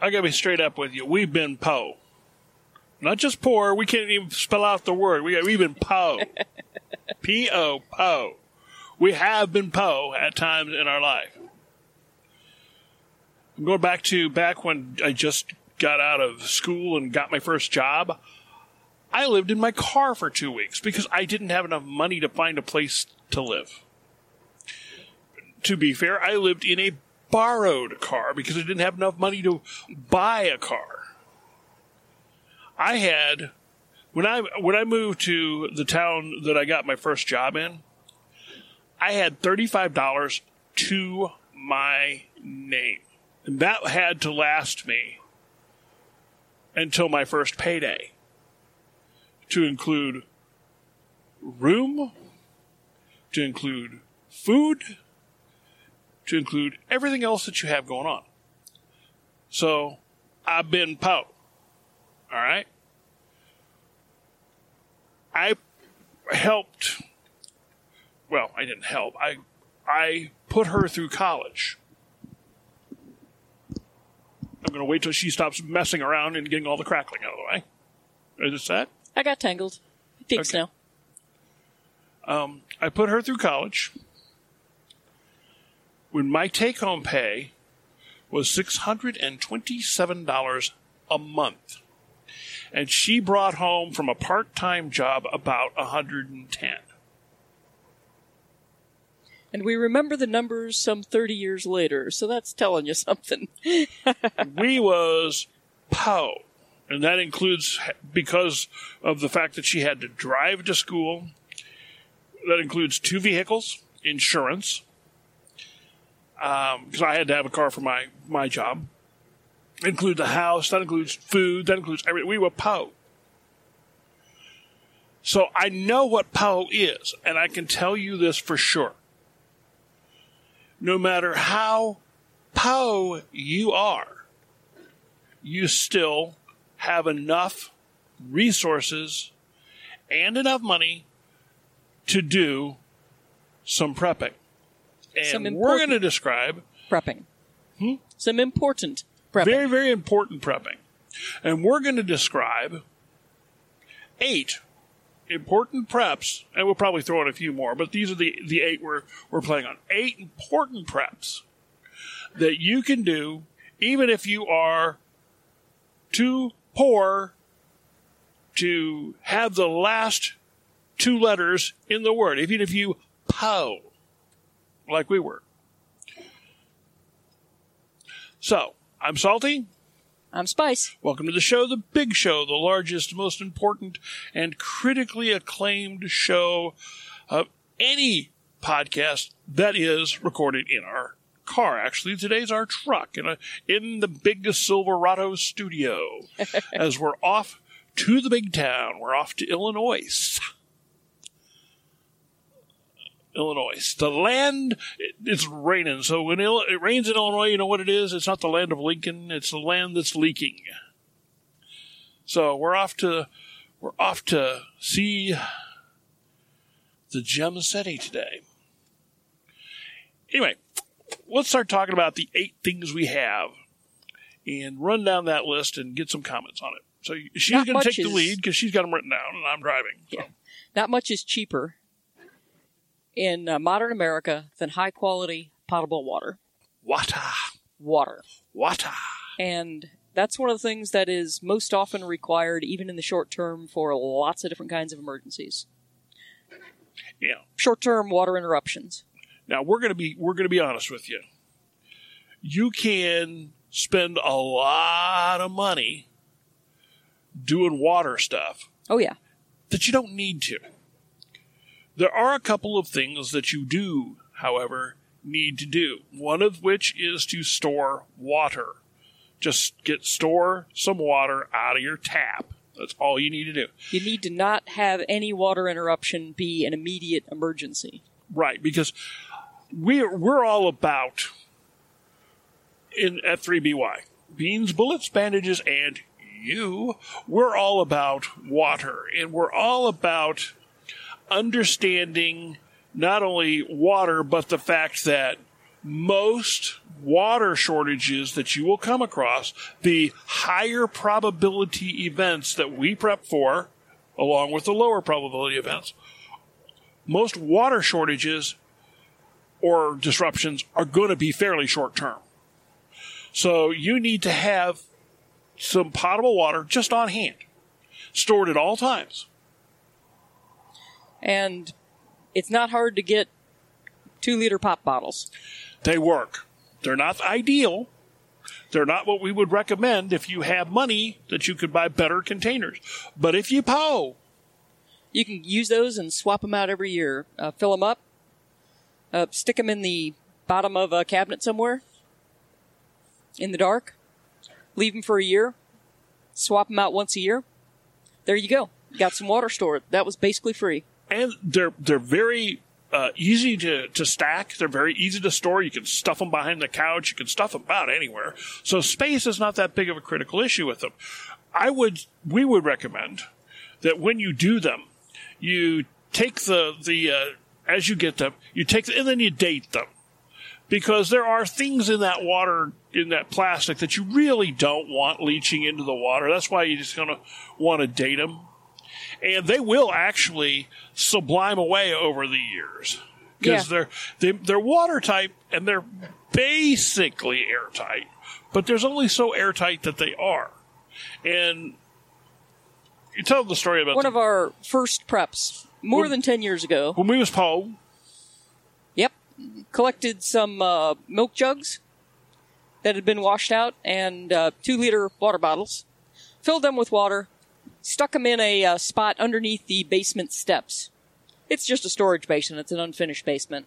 I gotta be straight up with you. We've been po. Not just poor. We can't even spell out the word. We we've been po. P O po. We have been po at times in our life. I'm going back to back when I just got out of school and got my first job. I lived in my car for two weeks because I didn't have enough money to find a place to live. To be fair, I lived in a borrowed a car because I didn't have enough money to buy a car. I had when I when I moved to the town that I got my first job in, I had $35 to my name. And that had to last me until my first payday to include room, to include food, to include everything else that you have going on. So I've been po. All right. I helped. Well, I didn't help. I I put her through college. I'm going to wait till she stops messing around and getting all the crackling out of the way. Is it that? I got tangled. Fixed Okay. now. Um, I put her through college. When my take home pay was $627 a month. And she brought home from a part time job about 110 And we remember the numbers some 30 years later, so that's telling you something. we was po and that includes because of the fact that she had to drive to school that includes two vehicles insurance Um, because i had to have a car for my my job. Include the house that includes food that includes everything we were po so i know what po is and i can tell you this for sure. No matter how po you are you still have enough resources and enough money to do some prepping. And Some we're going to describe Prepping. Hmm? Some important prepping. very, very important prepping. And we're going to describe eight important preps, and we'll probably throw in a few more, but these are the, the eight we're, we're playing on. Eight important preps that you can do even if you are too poor to have the last two letters in the word, even if you po, like we were. So, I'm Salty. I'm Spice. Welcome to the show, the big show, the largest, most important, and critically acclaimed show of any podcast that is recorded in our car. Actually, today's our truck in, a, in the big Silverado studio as we're off to the big town. We're off to Illinois. Illinois. The land, it- it's raining. So when it rains in Illinois, you know what it is? It's not the land of Lincoln. It's the land that's leaking. So we're off to, we're off to see the Gem City today. Anyway, let's start talking about the eight things we have and run down that list and get some comments on it. So she's going to take the lead because she's got them written down and I'm driving. So. Yeah. Not much is cheaper in uh, modern America than high quality potable water. Water, Water. water. And that's one of the things that is most often required, even in the short term, for lots of different kinds of emergencies. Yeah. Short term water interruptions. Now we're gonna be we're gonna be honest with you. You can spend a lot of money doing water stuff Oh, yeah. that you don't need to. There are a couple of things that you do, however, need to do. One of which is to store water. Just get store some water out of your tap. That's all you need to do. You need to not have any water interruption be an immediate emergency. Right, because we're we're all about in at 3BY. Beans, bullets, bandages, and you. We're all about water, and we're all about understanding not only water, but the fact that most water shortages that you will come across, the higher probability events that we prep for, along with the lower probability events, most water shortages or disruptions are going to be fairly short term. So you need to have some potable water just on hand, stored at all times. And it's not hard to get two liter pop bottles. They work. They're not ideal. They're not what we would recommend if you have money that you could buy better containers. But if you PO, You can use those and swap them out every year. Uh, fill them up, uh, stick them in the bottom of a cabinet somewhere in the dark, leave them for a year, swap them out once a year. There you go. Got some water stored. That was basically free. And they're they're very uh, easy to, to stack. They're very easy to store. You can stuff them behind the couch. You can stuff them about anywhere. So space is not that big of a critical issue with them. I would we would recommend that when you do them, you take the the uh, as you get them, you take the, and then you date them because there are things in that water in that plastic that you really don't want leaching into the water. That's why you're just to want to date them and they will actually sublime away over the years because Yeah. they're they, they're watertight and they're basically airtight, but there's only so airtight that they are. And you tell the story about One the- of our first preps, more Well- than 10 years ago. when we was Paul. Yep. Collected some uh, milk jugs that had been washed out and uh, two liter water bottles. Filled them with water. Stuck them in a uh, spot underneath the basement steps. It's just a storage basin. It's an unfinished basement.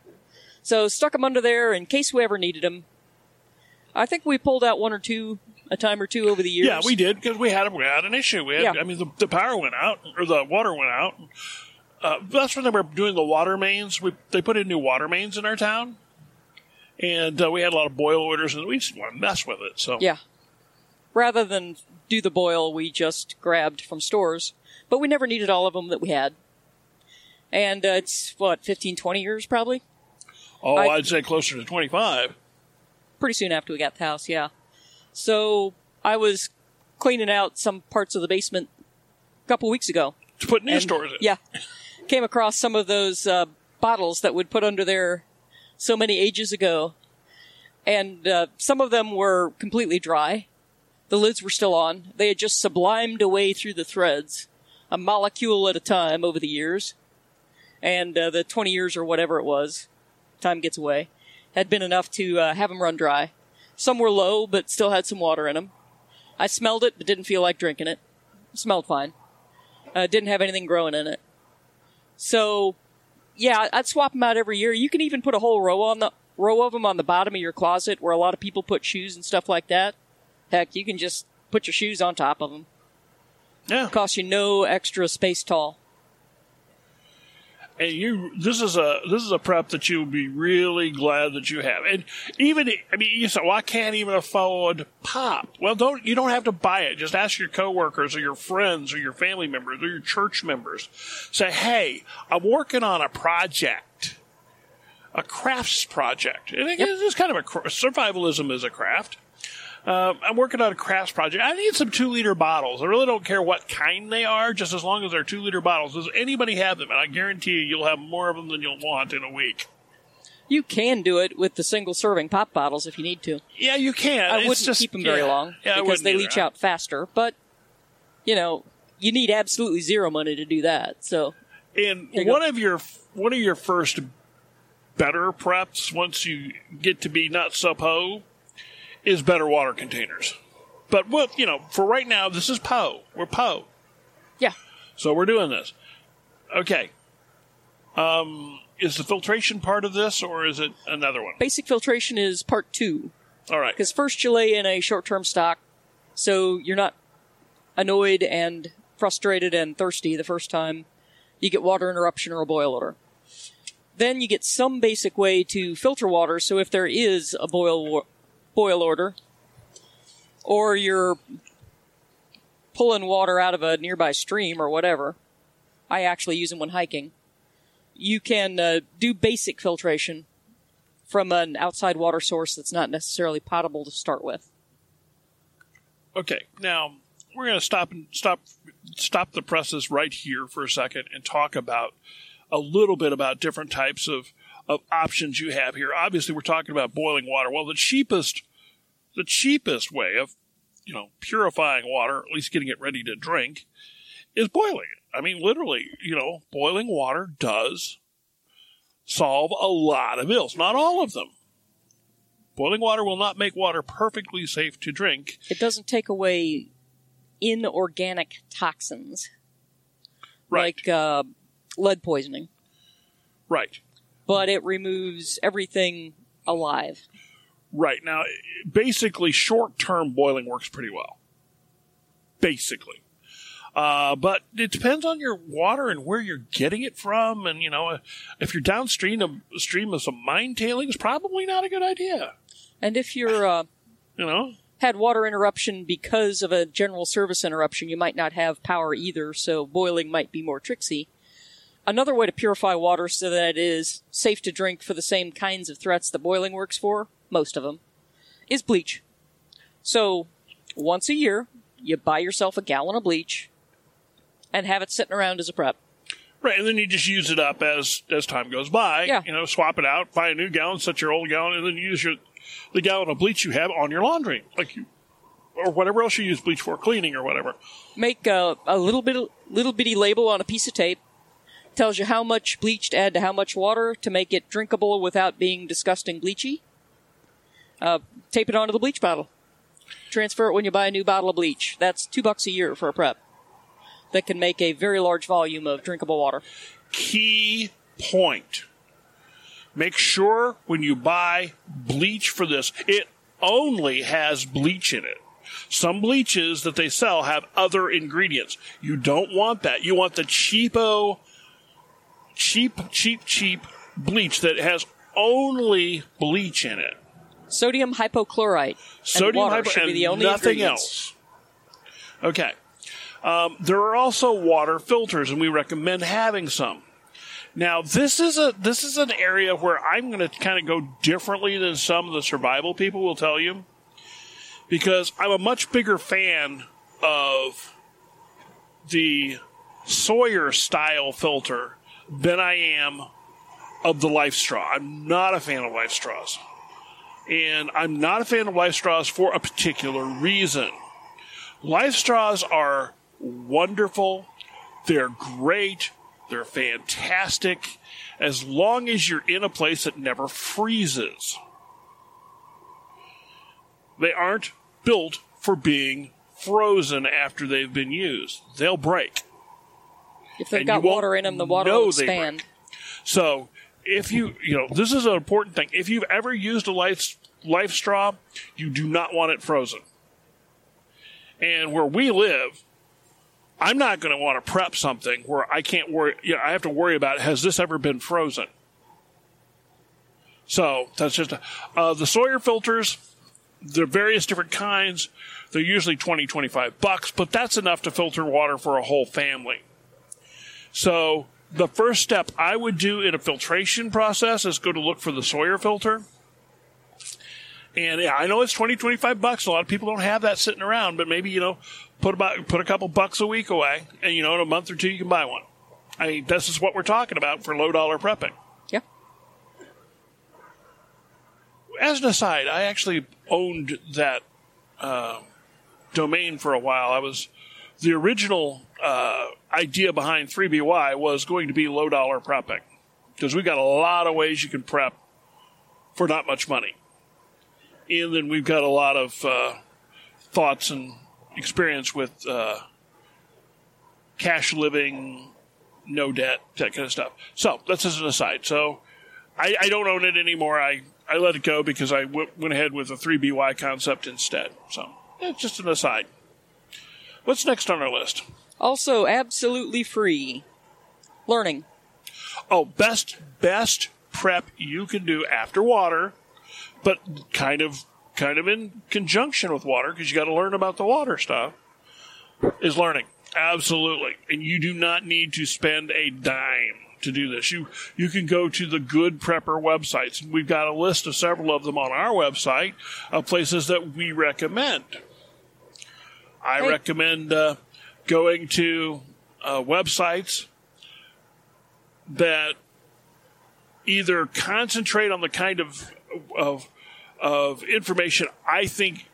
So stuck them under there in case we ever needed them. I think we pulled out one or two a time or two over the years. Yeah, we did because we had we had an issue. We had, Yeah. I mean, the, the power went out or the water went out. Uh, that's when they were doing the water mains. We they put in new water mains in our town, and uh, we had a lot of boil orders, and we just want to mess with it. So Yeah. Rather than do the boil, we just grabbed from stores. But we never needed all of them that we had. And uh, it's, what, 15, 20 years probably? oh, I- I'd say closer to twenty five. Pretty soon after we got the house, yeah. So I was cleaning out some parts of the basement a couple weeks ago. To put new And- stores in. Yeah. Came across some of those uh, bottles that would put under there so many ages ago. And uh, some of them were completely dry. The lids were still on. They had just sublimed away through the threads, a molecule at a time over the years. And uh, the 20 years or whatever it was, time gets away, had been enough to uh, have them run dry. Some were low, but still had some water in them. I smelled it, but didn't feel like drinking it. smelled fine. Uh, didn't have anything growing in it. So, yeah, I'd swap them out every year. You can even put a whole row on the row of them on the bottom of your closet, where a lot of people put shoes and stuff like that. Heck, you can just put your shoes on top of them. yeah. Cost you no extra space tall. And you, this is a this is a prep that you'll be really glad that you have. And even I mean, you say, "Well, I can't even afford pop." Well, don't you don't have to buy it. Just ask your coworkers or your friends or your family members or your church members. Say, "Hey, I'm working on a project, a crafts project, and it- it's kind of a survivalism is a craft." Uh, I'm working on a crafts project. I need some two liter bottles. I really don't care what kind they are, just as long as they're two liter bottles. Does anybody have them? And I guarantee you, you'll have more of them than you'll want in a week. You can do it with the single serving pop bottles if you need to. Yeah, you can. I It's wouldn't just- keep them very yeah. long Yeah, because they either. leach out faster. But you know, you need absolutely zero money to do that. So And you go. one of your one of your first better preps once you get to be not sub ho is better water containers. But what you know, for right now, this is Poe. We're Poe. yeah, So we're doing this. Okay. Um, is the filtration part of this, or is it another one? basic filtration is part two. All right. Because first you lay in a short term stock, so you're not annoyed and frustrated and thirsty the first time you get water interruption or a boil order. Then you get some basic way to filter water, so if there is a boil boil order, or you're pulling water out of a nearby stream or whatever, I actually use them when hiking. You can uh, do basic filtration from an outside water source that's not necessarily potable to start with. Okay, now we're going to stop and stop stop the presses right here for a second and talk about a little bit about different types of of options you have here. Obviously, we're talking about boiling water. Well, the cheapest the cheapest way of you know purifying water, at least getting it ready to drink, is boiling it. I mean, literally, you know, boiling water does solve a lot of ills. Not all of them. Boiling water will not make water perfectly safe to drink. It doesn't take away inorganic toxins Right. like uh, lead poisoning, right. But it removes everything alive. Right. Now, basically, short term boiling works pretty well. Basically. Uh, but it depends on your water and where you're getting it from. And, you know, if you're downstream of, stream of some mine tailings, probably not a good idea. And if you're uh, You know? had water interruption because of a general service interruption, you might not have power either, so boiling might be more tricksy. Another way to purify water so that it is safe to drink for the same kinds of threats that boiling works for, most of them, is bleach. So, once a year, you buy yourself a gallon of bleach and have it sitting around as a prep. Right, and then you just use it up as as time goes by. Yeah. You know, swap it out, buy a new gallon, set your old gallon, and then use your the gallon of bleach you have on your laundry, like you, or whatever else you use bleach for, cleaning or whatever. Make a, a little bit, little bitty label on a piece of tape. Tells you how much bleach to add to how much water to make it drinkable without being disgusting bleachy. Uh, tape it onto the bleach bottle. Transfer it when you buy a new bottle of bleach. That's two bucks a year for a prep. That can make a very large volume of drinkable water. Key point. Make sure when you buy bleach for this, it only has bleach in it. Some bleaches that they sell have other ingredients. You don't want that. You want the cheapo, cheap, cheap, cheap bleach that has only bleach in it. Sodium hypochlorite. Sodium and water hypo should be the only nothing else. Okay. Um, there are also water filters, and we recommend having some. Now, this is a this is an area where I'm going to kind of go differently than some of the survival people will tell you, because I'm a much bigger fan of the Sawyer style filter than I am of the Life Straw. I'm not a fan of Life Straws. And I'm not a fan of life straws for a particular reason. Life straws are wonderful. They're great. They're fantastic. As long as you're in a place that never freezes. They aren't built for being frozen after they've been used. They'll break. If they've And got water in them, the water will expand. So if you, you know, this is an important thing. If you've ever used a life, life straw, you do not want it frozen. And where we live, I'm not going to want to prep something where I can't worry, you know, I have to worry about has this ever been frozen? So that's just a, uh, the Sawyer filters. They're various different kinds. They're usually 20, 25 bucks, but that's enough to filter water for a whole family. So the first step I would do in a filtration process is go to look for the Sawyer filter. And I know it's 20, 25 bucks. A lot of people don't have that sitting around, but maybe, you know, put about, put a couple bucks a week away and, you know, in a month or two you can buy one. I mean, this is what we're talking about for low dollar prepping. Yeah. As an aside, I actually owned that uh, domain for a while. I was the original uh, idea behind 3BY was going to be low dollar prepping because we've got a lot of ways you can prep for not much money, and then we've got a lot of uh, thoughts and experience with uh, cash living, no debt, that kind of stuff. So that's just an aside. So I, I don't own it anymore. I, I let it go because I w- went ahead with a 3BY concept instead. So it's just an aside. What's next on our list? Also, absolutely free. Learning. Oh, best best prep you can do after water, but kind of kind of in conjunction with water because you got to learn about the water stuff. Is learning absolutely, and you do not need to spend a dime to do this. You you can go to the Good Prepper websites. We've got a list of several of them on our website of places that we recommend. I Hey. recommend uh, going to uh, websites that either concentrate on the kind of of of information I think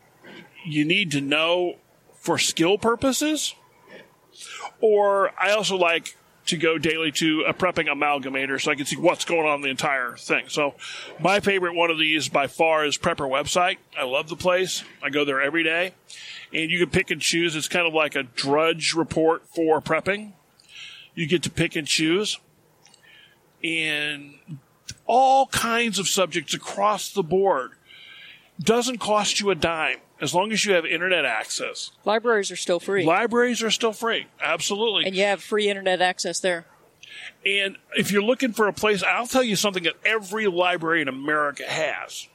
you need to know for skill purposes, or I also like to go daily to a prepping amalgamator so I can see what's going on the entire thing. So, my favorite one of these by far is Prepper website. I love the place. I go there every day, and you can pick and choose. It's kind of like a drudge report for prepping. You get to pick and choose, and all kinds of subjects across the board. Doesn't cost you a dime as long as you have internet access. Libraries are still free, Libraries are still free, absolutely. and you have free internet access there. And if you're looking for a place, I'll tell you something that every library in America has.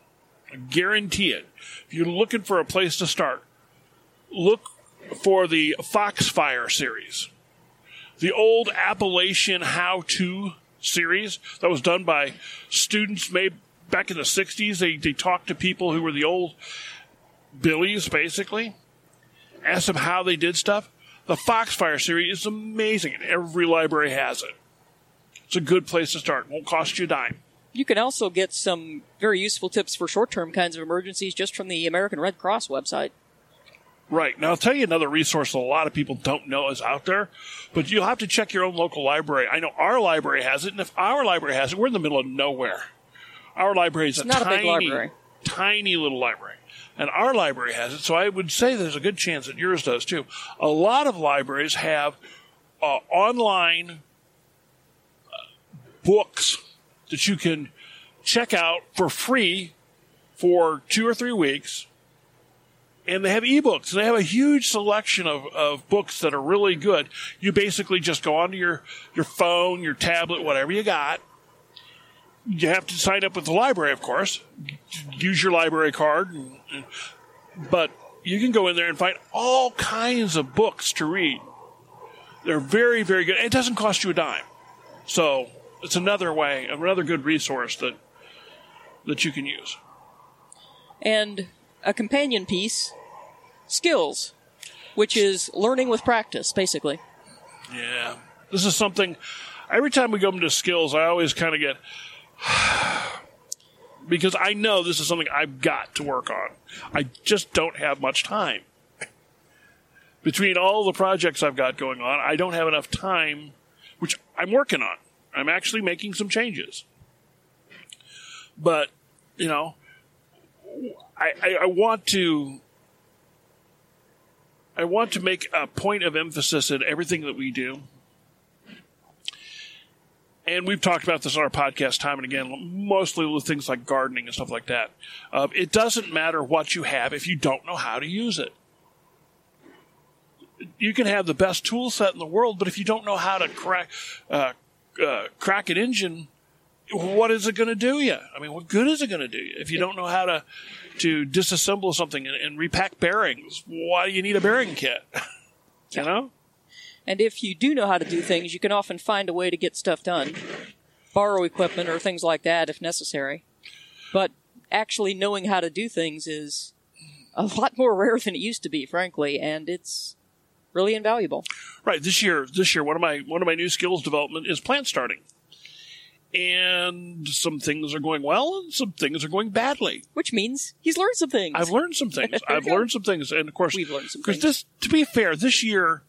I guarantee it. If you're looking for a place to start, look for the Foxfire series. The old Appalachian how to series that was done by students made back in the 60s. They, they talked to people who were the old Billies, basically, asked them how they did stuff. The Foxfire series is amazing, and every library has it. It's a good place to start. Won't cost you a dime. You can also get some very useful tips for short-term kinds of emergencies just from the American Red Cross website. Right. Now, I'll tell you another resource that a lot of people don't know is out there, but you'll have to check your own local library. I know our library has it, and if our library has it, we're in the middle of nowhere. Our library is a not a big library. tiny little library. And our library has it, so I would say there's a good chance that yours does too. A lot of libraries have uh, online uh, books that you can check out for free for two or three weeks and they have ebooks. And they have a huge selection of, of books that are really good. You basically just go onto your, your phone, your tablet, whatever you got. You have to sign up with the library, of course. Use your library card, but you can go in there and find all kinds of books to read. They're very, very good. It doesn't cost you a dime, so it's another way, another good resource that that you can use. and a companion piece, skills, which is learning with practice, basically. Yeah. This is something, every time we go into skills, I always kind of get, because I know this is something I've got to work on. I just don't have much time. Between all the projects I've got going on, I don't have enough time, which I'm working on. I'm actually making some changes. But, you know, I, I, I want to I want to make a point of emphasis in everything that we do. And we've talked about this on our podcast time and again, mostly with things like gardening and stuff like that. Uh, it doesn't matter what you have if you don't know how to use it. You can have the best tool set in the world, but if you don't know how to crack uh, uh, crack an engine, what is it going to do you? I mean, what good is it going to do you if you don't know how to to disassemble something and, and repack bearings? Why do you need a bearing kit? you know? And if you do know how to do things, you can often find a way to get stuff done. Borrow equipment or things like that if necessary. But actually knowing how to do things is a lot more rare than it used to be, frankly, and it's really invaluable. Right. This year, this year, one of my one of my new skills development is plant starting, and some things are going well, and some things are going badly. Which means he's learned some things. I've learned some things. I've learned some things, and of course, We've learned some Because this, to be fair, this year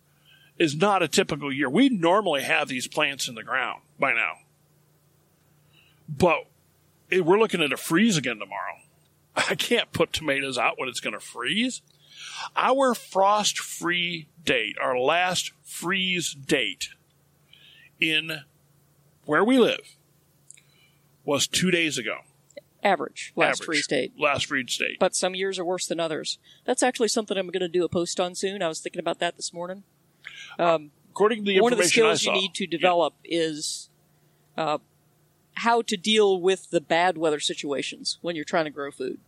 is not a typical year. We normally have these plants in the ground by now, but we're looking at a freeze again tomorrow. I can't put tomatoes out when it's going to freeze. Our frost free date, our last freeze date in where we live was two days ago. Average last Average. free state. Last freeze date. But some years are worse than others. That's actually something I'm going to do a post on soon. I was thinking about that this morning. According to the One of the skills you need to develop is uh, how to deal with the bad weather situations when you're trying to grow food.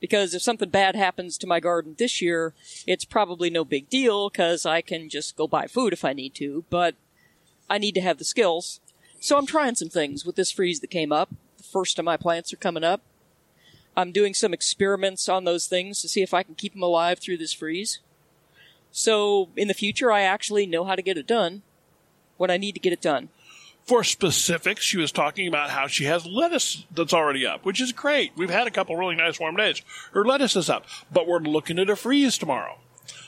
Because if something bad happens to my garden this year, it's probably no big deal because I can just go buy food if I need to, but I need to have the skills. So I'm trying some things with this freeze that came up. The first of my plants are coming up. I'm doing some experiments on those things to see if I can keep them alive through this freeze. So in the future, I actually know how to get it done when I need to get it done. For specifics, she was talking about how she has lettuce that's already up, which is great. We've had a couple really nice warm days. Her lettuce is up, but we're looking at a freeze tomorrow.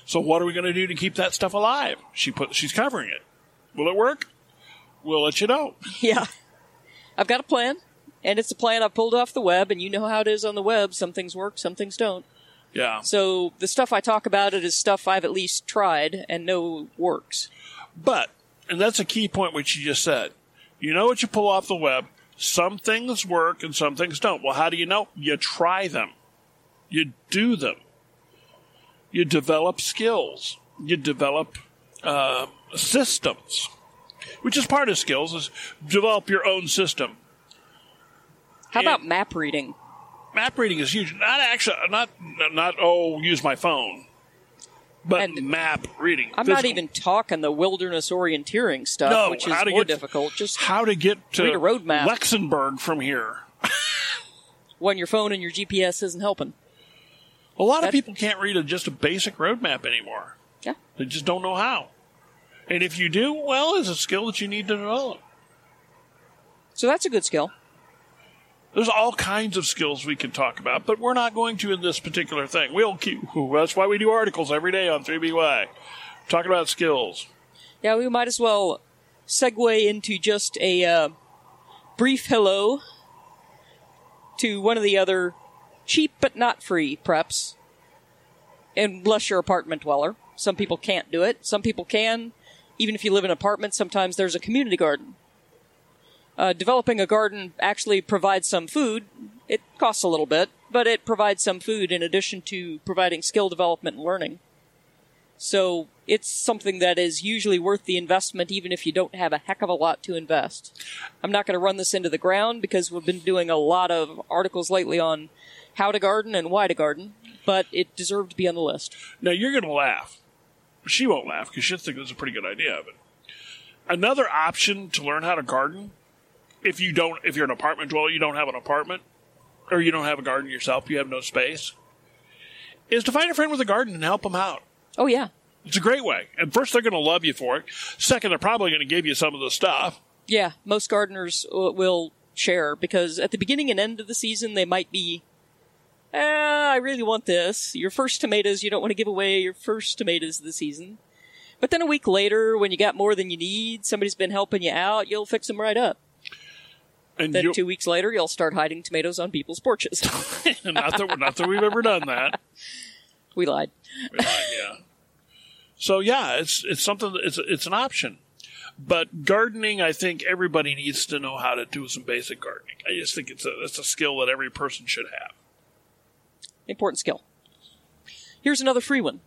So what are we going to do to keep that stuff alive? She put, she's covering it. Will it work? We'll let you know. Yeah. I've got a plan, and it's a plan I've pulled off the web, and you know how it is on the web. Some things work, some things don't. Yeah. So the stuff I talk about it is stuff I've at least tried and know works. But, and that's a key point which you just said. You know what you pull off the web. Some things work and some things don't. Well, how do you know? You try them. You do them. You develop skills. You develop uh, systems, which is part of skills. Is develop your own system. How Yeah. about map reading? Map reading is huge. Not actually, not not oh, use my phone, but And map reading. I'm not even talking the wilderness orienteering stuff, No, which is more get- difficult. Just how to get to read a road map. Luxembourg from here. when your phone and your GPS isn't helping. A lot of people can't read a, just a basic road map anymore. Yeah. They just don't know how. And if you do, well, it's a skill that you need to develop. So that's a good skill. There's all kinds of skills we can talk about, but we're not going to in this particular thing. We'll keep. That's why we do articles every day on 3BY, talking about skills. Yeah, we might as well segue into just a uh, brief hello to one of the other cheap but not free preps. Unless you're apartment dweller. Some people can't do it. Some people can. Even if you live in an apartment, sometimes there's a community garden. Uh, developing a garden actually provides some food. It costs a little bit, but it provides some food in addition to providing skill development and learning. So it's something that is usually worth the investment even if you don't have a heck of a lot to invest. I'm not going to run this into the ground because we've been doing a lot of articles lately on how to garden and why to garden, but it deserved to be on the list. Now you're going to laugh. She won't laugh because she'll think it's a pretty good idea. But another option to learn how to garden, if you don't, if you're an apartment dweller, you don't have an apartment, or you don't have a garden yourself, you have no space, is to find a friend with a garden and help them out. Oh yeah. It's a great way. And first, they're going to love you for it. Second, they're probably going to give you some of the stuff. Yeah, most gardeners will share because at the beginning and end of the season they might be eh, I really want this. Your first tomatoes, you don't want to give away your first tomatoes of the season. But then a week later, when you got more than you need, somebody's been helping you out, you'll fix them right up. And Then two weeks later, you'll start hiding tomatoes on people's porches. not that not that we've ever done that. we lied. We lied yeah. So yeah, it's it's something. that- It's it's an option. But gardening, I think everybody needs to know how to do some basic gardening. I just think it's a it's a skill that every person should have. Important skill. Here's another free one.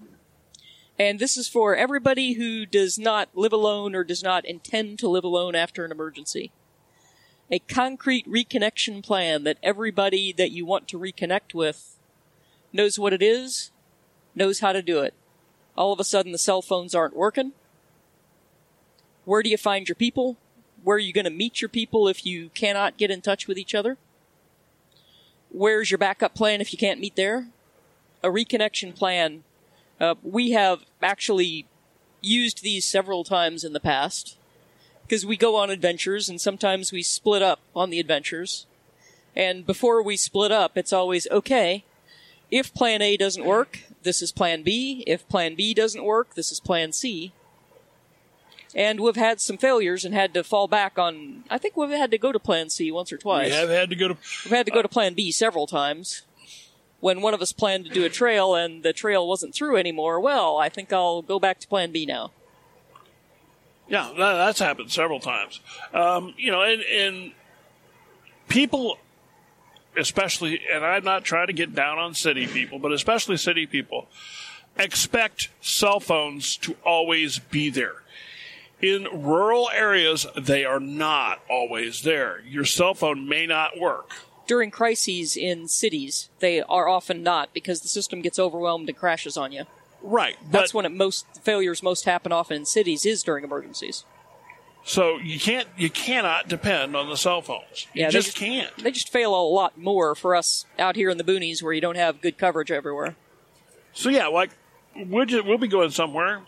And this is for everybody who does not live alone or does not intend to live alone after an emergency. A concrete reconnection plan that everybody that you want to reconnect with knows what it is, knows how to do it. All of a sudden the cell phones aren't working. Where do you find your people? Where are you going to meet your people if you cannot get in touch with each other? Where's your backup plan if you can't meet there? A reconnection plan. Uh, we have actually used these several times in the past because we go on adventures and sometimes we split up on the adventures. And before we split up, it's always okay. If plan A doesn't work, this is plan B. If plan B doesn't work, this is plan C. And we've had some failures and had to fall back on. I think we've had to go to plan C once or twice. We have had to go to We've had to go to Plan B several times. When one of us planned to do a trail and the trail wasn't through anymore, well, I think I'll go back to Plan B now. Yeah, that, that's happened several times. Um, you know, and, and people, especially, and I'm not trying to get down on city people, but especially city people, expect cell phones to always be there. In rural areas, they are not always there. Your cell phone may not work. During crises in cities, they are often not because the system gets overwhelmed and crashes on you. Right. That's when it most failures most happen often in cities is during emergencies. So you can't you cannot depend on the cell phones. You Yeah, they just, just- can't. They just fail a lot more for us out here in the boonies where you don't have good coverage everywhere. So yeah, like we'll just, we'll be going somewhere,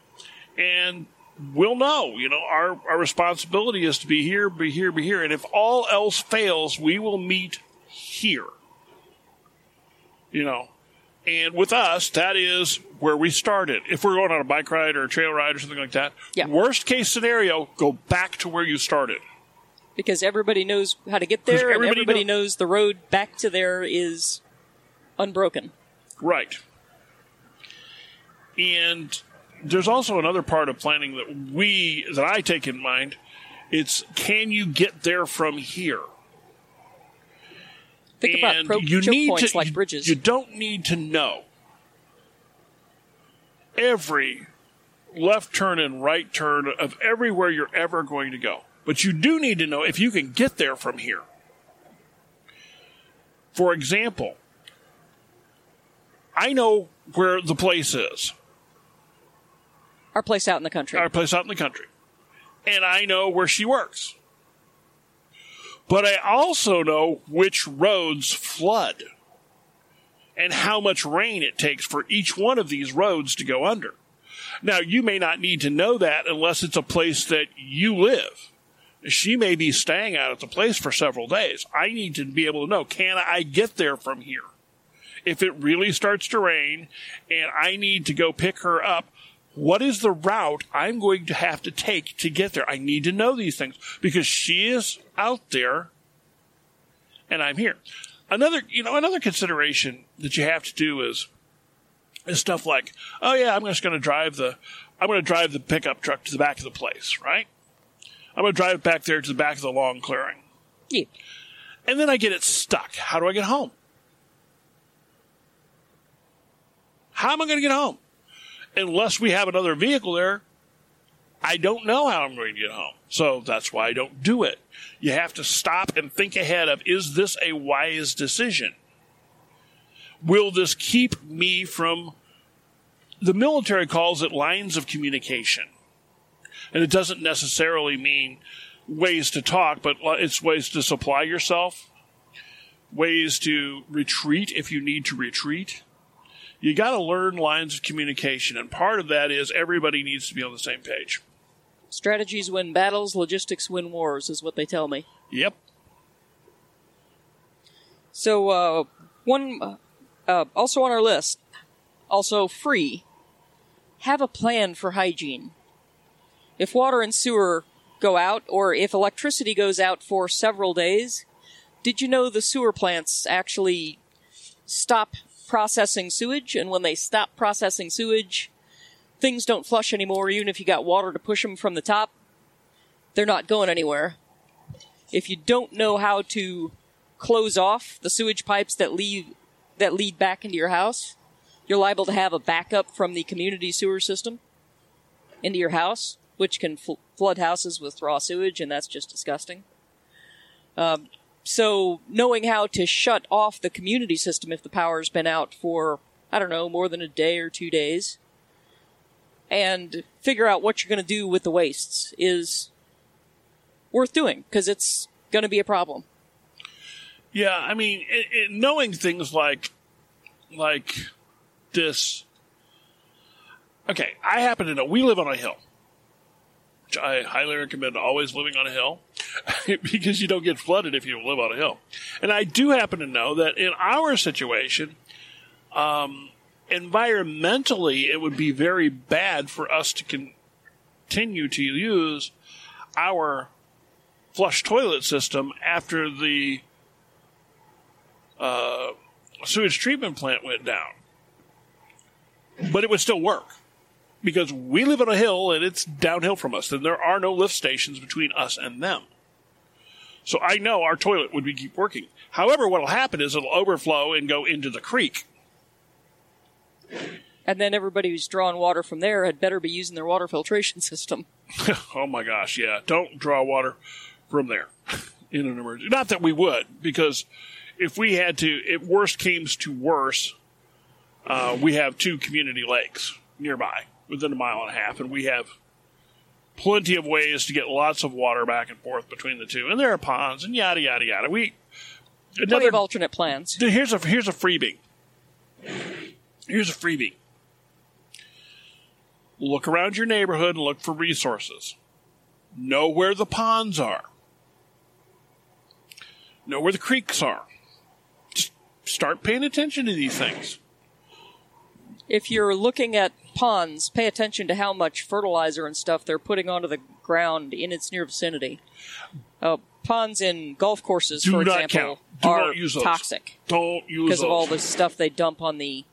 and we'll know. You know, our our responsibility is to be here, be here, be here, and if all else fails, we will meet here. You know, and with us, that is where we started. If we're going on a bike ride or a trail ride or something like that, Yeah. worst case scenario, go back to where you started. Because everybody knows how to get there and everybody everybody know- knows the road back to there is unbroken. Right. And there's also another part of planning that we that I take in mind. It's can you get there from here? Think about and pro- you need points to, like bridges. You don't need to know every left turn and right turn of everywhere you're ever going to go. But you do need to know if you can get there from here. For example, I know where the place is, Our place out in the country. our place out in the country, and I know where she works. But I also know which roads flood and how much rain it takes for each one of these roads to go under. Now, you may not need to know that unless it's a place that you live. She may be staying out at the place for several days. I need to be able to know can I get there from here? If it really starts to rain and I need to go pick her up, what is the route I'm going to have to take to get there? I need to know these things because she is out there and I'm here. Another, you know, another consideration that you have to do is is stuff like, oh yeah, I'm just going to drive the, I'm going to drive the pickup truck to the back of the place, right? I'm going to drive it back there to the back of the lawn clearing, yeah. and then I get it stuck. How do I get home? How am I going to get home? Unless we have another vehicle there, I don't know how I'm going to get home. So that's why I don't do it. You have to stop and think ahead of is this a wise decision? Will this keep me from the military calls it lines of communication. And it doesn't necessarily mean ways to talk, but it's ways to supply yourself, ways to retreat if you need to retreat. You got to learn lines of communication, and part of that is everybody needs to be on the same page. Strategies win battles, logistics win wars, is what they tell me. Yep. So, uh, one, uh, also on our list, also free, have a plan for hygiene. If water and sewer go out, or if electricity goes out for several days, did you know the sewer plants actually stop processing sewage? And when they stop processing sewage, things don't flush anymore, even if you got water to push them from the top. They're not going anywhere. If you don't know how to close off the sewage pipes that lead that lead back into your house, you're liable to have a backup from the community sewer system into your house, which can fl- flood houses with raw sewage, and that's just disgusting. Um, so, knowing how to shut off the community system if the power's been out for, I don't know, more than a day or two days, and figure out what you're going to do with the wastes is worth doing, because it's going to be a problem. Yeah, I mean, it, it, knowing things like like this. Okay, I happen to know we live on a hill. Which I highly recommend always living on a hill because you don't get flooded if you live on a hill. And I do happen to know that in our situation, um, environmentally, it would be very bad for us to continue to use our flush toilet system after the uh, sewage treatment plant went down. But it would still work because we live on a hill and it's downhill from us, and there are no lift stations between us and them. So I know our toilet would be keep working. However, what will happen is it'll overflow and go into the creek. And then everybody who's drawing water from there had better be using their water filtration system. oh my gosh, yeah. Don't draw water from there in an emergency. Not that we would, because if we had to, if worst came to worse, uh, we have two community lakes nearby within a mile and a half, and we have plenty of ways to get lots of water back and forth between the two, and there are ponds and yada yada yada. We Plenty another of alternate plans. Here's a here's a freebie. Here's a freebie. Look around your neighborhood and look for resources. Know where the ponds are. Know where the creeks are. Just start paying attention to these things. If you're looking at ponds, pay attention to how much fertilizer and stuff they're putting onto the ground in its near vicinity. Uh, ponds in golf courses, Do for example, are toxic Don't use because of all the stuff they dump on the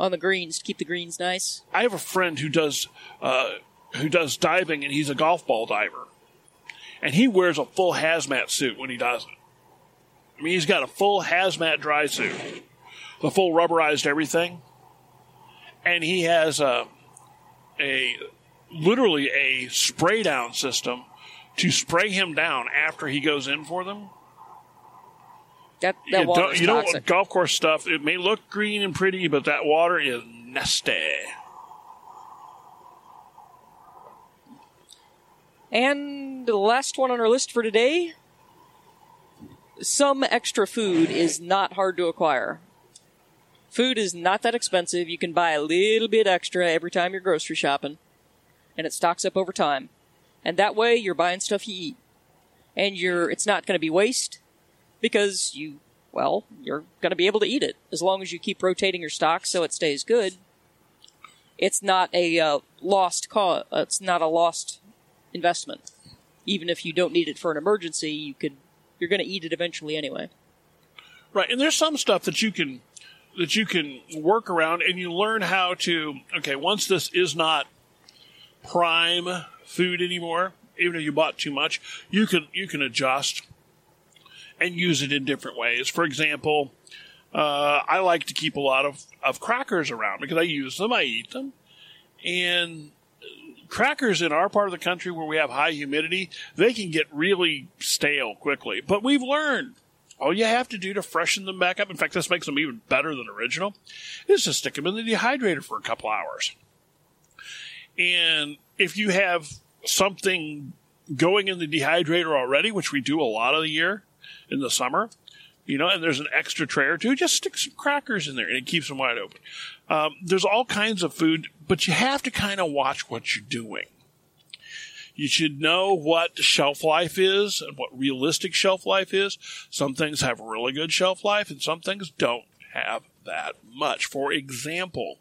on the greens to keep the greens nice. I have a friend who does uh, who does diving, and he's a golf ball diver, and he wears a full hazmat suit when he does it. I mean, he's got a full hazmat dry suit, the full rubberized everything, and he has a a literally a spray down system to spray him down after he goes in for them. That that You water don't- is you know, toxic. golf course stuff. It may look green and pretty, but that water is nasty. And the last one on our list for today some extra food is not hard to acquire. Food is not that expensive. You can buy a little bit extra every time you're grocery shopping, and it stocks up over time. And that way, you're buying stuff you eat, and you're it's not going to be waste because you well you're going to be able to eat it as long as you keep rotating your stock so it stays good. It's not a uh, lost co- uh, It's not a lost investment. Even if you don't need it for an emergency, you could you're going to eat it eventually anyway. Right, and there's some stuff that you can that you can work around, and you learn how to. Okay, once this is not prime food anymore, even if you bought too much, you can you can adjust and use it in different ways. For example, uh, I like to keep a lot of of crackers around because I use them, I eat them, and crackers in our part of the country where we have high humidity, they can get really stale quickly. But we've learned all you have to do to freshen them back up. In fact, this makes them even better than original. Is to stick them in the dehydrator for a couple hours. And if you have something going in the dehydrator already, which we do a lot of the year in the summer, you know, and there's an extra tray or two, just stick some crackers in there and it keeps them wide open. Um, there's all kinds of food, but you have to kind of watch what you're doing. You should know what shelf life is and what realistic shelf life is. Some things have really good shelf life and some things don't have that much. For example,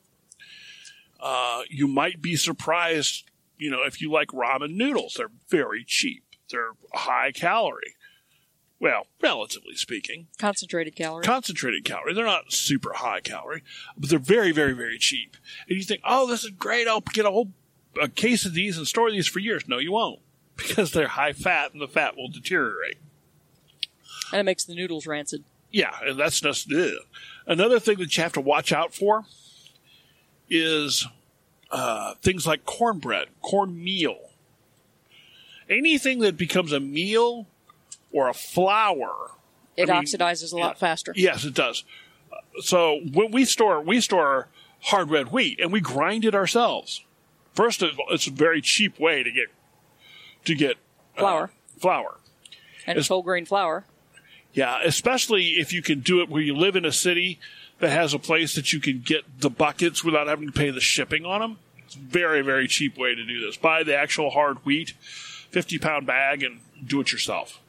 uh, you might be surprised, you know, if you like ramen noodles, they're very cheap. They're high calorie. Well, relatively speaking Concentrated calories. concentrated calorie. They're not super high calorie, but they're very, very, very cheap. And you think, oh, this is great. I'll get a whole a case of these and store these for years. No, you won't because they're high fat and the fat will deteriorate. and it makes the noodles rancid. Yeah, and that's just ugh. another thing that you have to watch out for is uh, things like cornbread, cornmeal. Anything that becomes a meal or a flour It I mean, oxidizes a lot yeah. faster. Yes, it does. So when we store, we store hard red wheat and we grind it ourselves. First, of all, it's a very cheap way to get to get uh, Flour. flour. And it's whole grain flour. Yeah, especially if you can do it where you live in a city that has a place that you can get the buckets without having to pay the shipping on them. It's a very, very cheap way to do this. Buy the actual hard wheat, 50 pound bag, and do it yourself.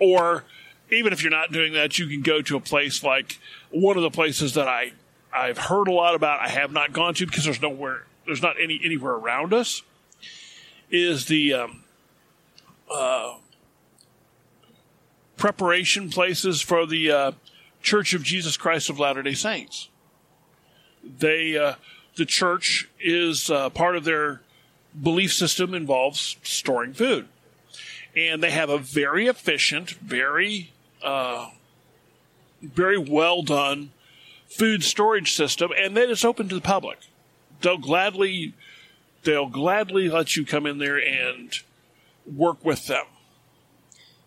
Or even if you're not doing that, you can go to a place like one of the places that I, I've heard a lot about, I have not gone to because there's nowhere, there's not any anywhere around us, is the um, uh, preparation places for the uh, Church of Jesus Christ of Latter Day Saints. They, uh, the church is uh, part of their belief system involves storing food, and they have a very efficient, very, uh, very well done food storage system, and then it's open to the public. They'll gladly, they'll gladly let you come in there and work with them.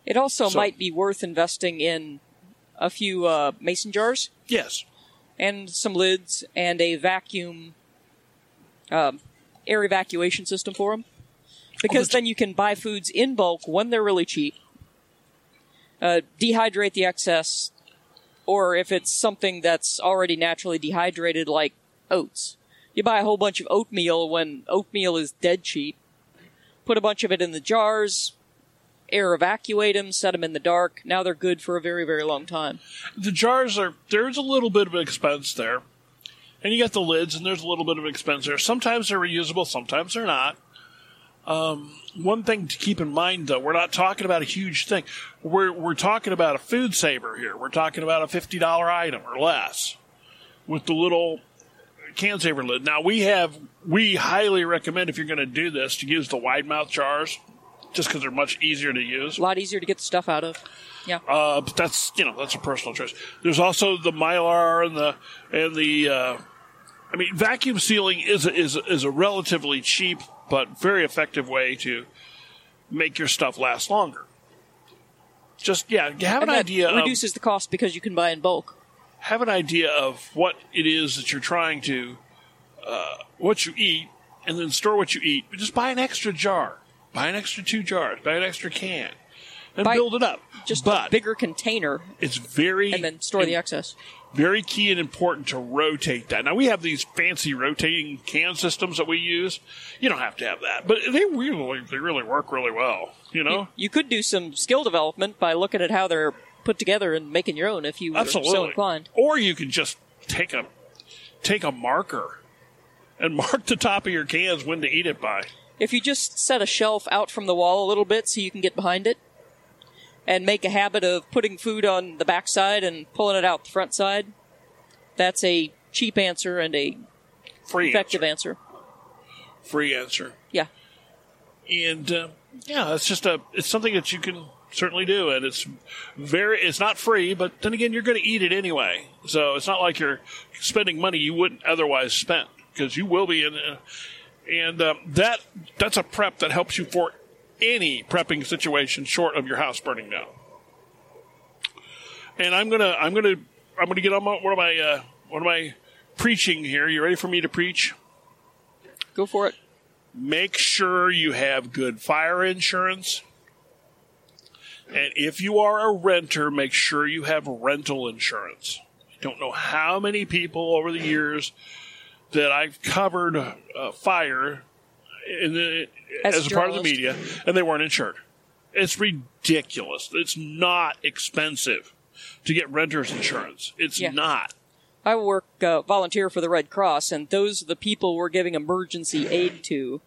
It also So- might be worth investing in a few uh, mason jars Yes. and some lids and a vacuum um, air evacuation system for them. Because then you can buy foods in bulk when they're really cheap. Uh, dehydrate the excess, or if it's something that's already naturally dehydrated, like oats, you buy a whole bunch of oatmeal when oatmeal is dead cheap. Put a bunch of it in the jars, air evacuate them, set them in the dark. Now they're good for a very, very long time. the jars are there's a little bit of expense there and you got the lids and there's a little bit of expense there sometimes they're reusable sometimes they're not um, one thing to keep in mind though we're not talking about a huge thing we're, we're talking about a food saver here we're talking about a $50 item or less with the little can saver lid now we have we highly recommend if you're going to do this to use the wide mouth jars just because they're much easier to use A lot easier to get the stuff out of. Yeah. uh, but that's you know that's a personal choice. There's also the mylar and the and the. Uh, I mean, vacuum sealing is a, is a, is a relatively cheap but very effective way to make your stuff last longer. Just yeah, have an and that idea of reduces the cost because you can buy in bulk. have an idea of what it is that you're trying to uh, what you eat, and then store what you eat. But just buy an extra jar, buy an extra two jars, buy an extra can, and Buy build it up. Just but a bigger container it's very and then store the excess. Very key and important to rotate that. Now we have these fancy rotating can systems that we use. You don't have to have that, but they really they really work really well. You know, You could do some skill development by looking at how they're put together and making your own if you were absolutely. so inclined. Or you can just take a take a marker and mark the top of your cans when to eat it by. If you just set a shelf out from the wall a little bit so you can get behind it, and make a habit of putting food on the back side and pulling it out the front side, that's a cheap answer and a Free effective answer. answer. Free answer. Yeah. and uh, yeah, it's just a it's something that you can certainly do, and it's very it's not free, but then again, you're going to eat it anyway, so it's not like you're spending money you wouldn't otherwise spend because you will be in, uh, and um, that that's a prep that helps you for any prepping situation short of your house burning down. And I'm gonna I'm gonna I'm gonna get on my, what am I uh, what am I preaching here? You ready for me to preach? Go for it. make sure you have good fire insurance. And if you are a renter, make sure you have rental insurance. I don't know how many people over the years that I've covered uh, fire in the, As as, a part of the media, and they weren't insured. It's ridiculous. It's not expensive to get renter's insurance. It's Yeah. not. I work uh, volunteer for the Red Cross, and those are the people we're giving emergency aid to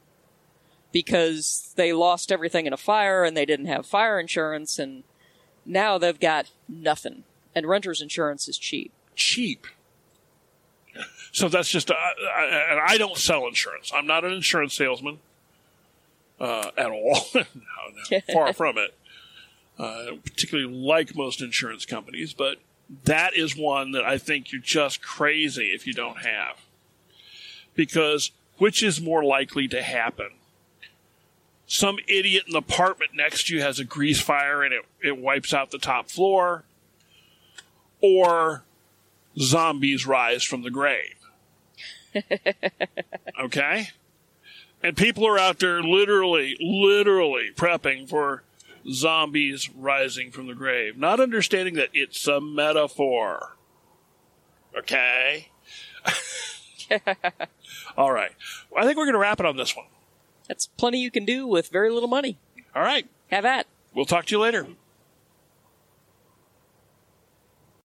because they lost everything in a fire and they didn't have fire insurance, and now they've got nothing. And renter's insurance is cheap. cheap. So that's just, uh, I, and I don't sell insurance. I'm not an insurance salesman uh, at all. no, no, far from it. Uh, particularly like most insurance companies, but that is one that I think you're just crazy if you don't have. Because which is more likely to happen? Some idiot in the apartment next to you has a grease fire and it, it wipes out the top floor, or zombies rise from the grave. okay? And people are out there literally, literally prepping for zombies rising from the grave, not understanding that it's a metaphor. Okay? All right. Well, I think we're going to wrap it on this one. That's plenty you can do with very little money. All right. Have at. We'll talk to you later.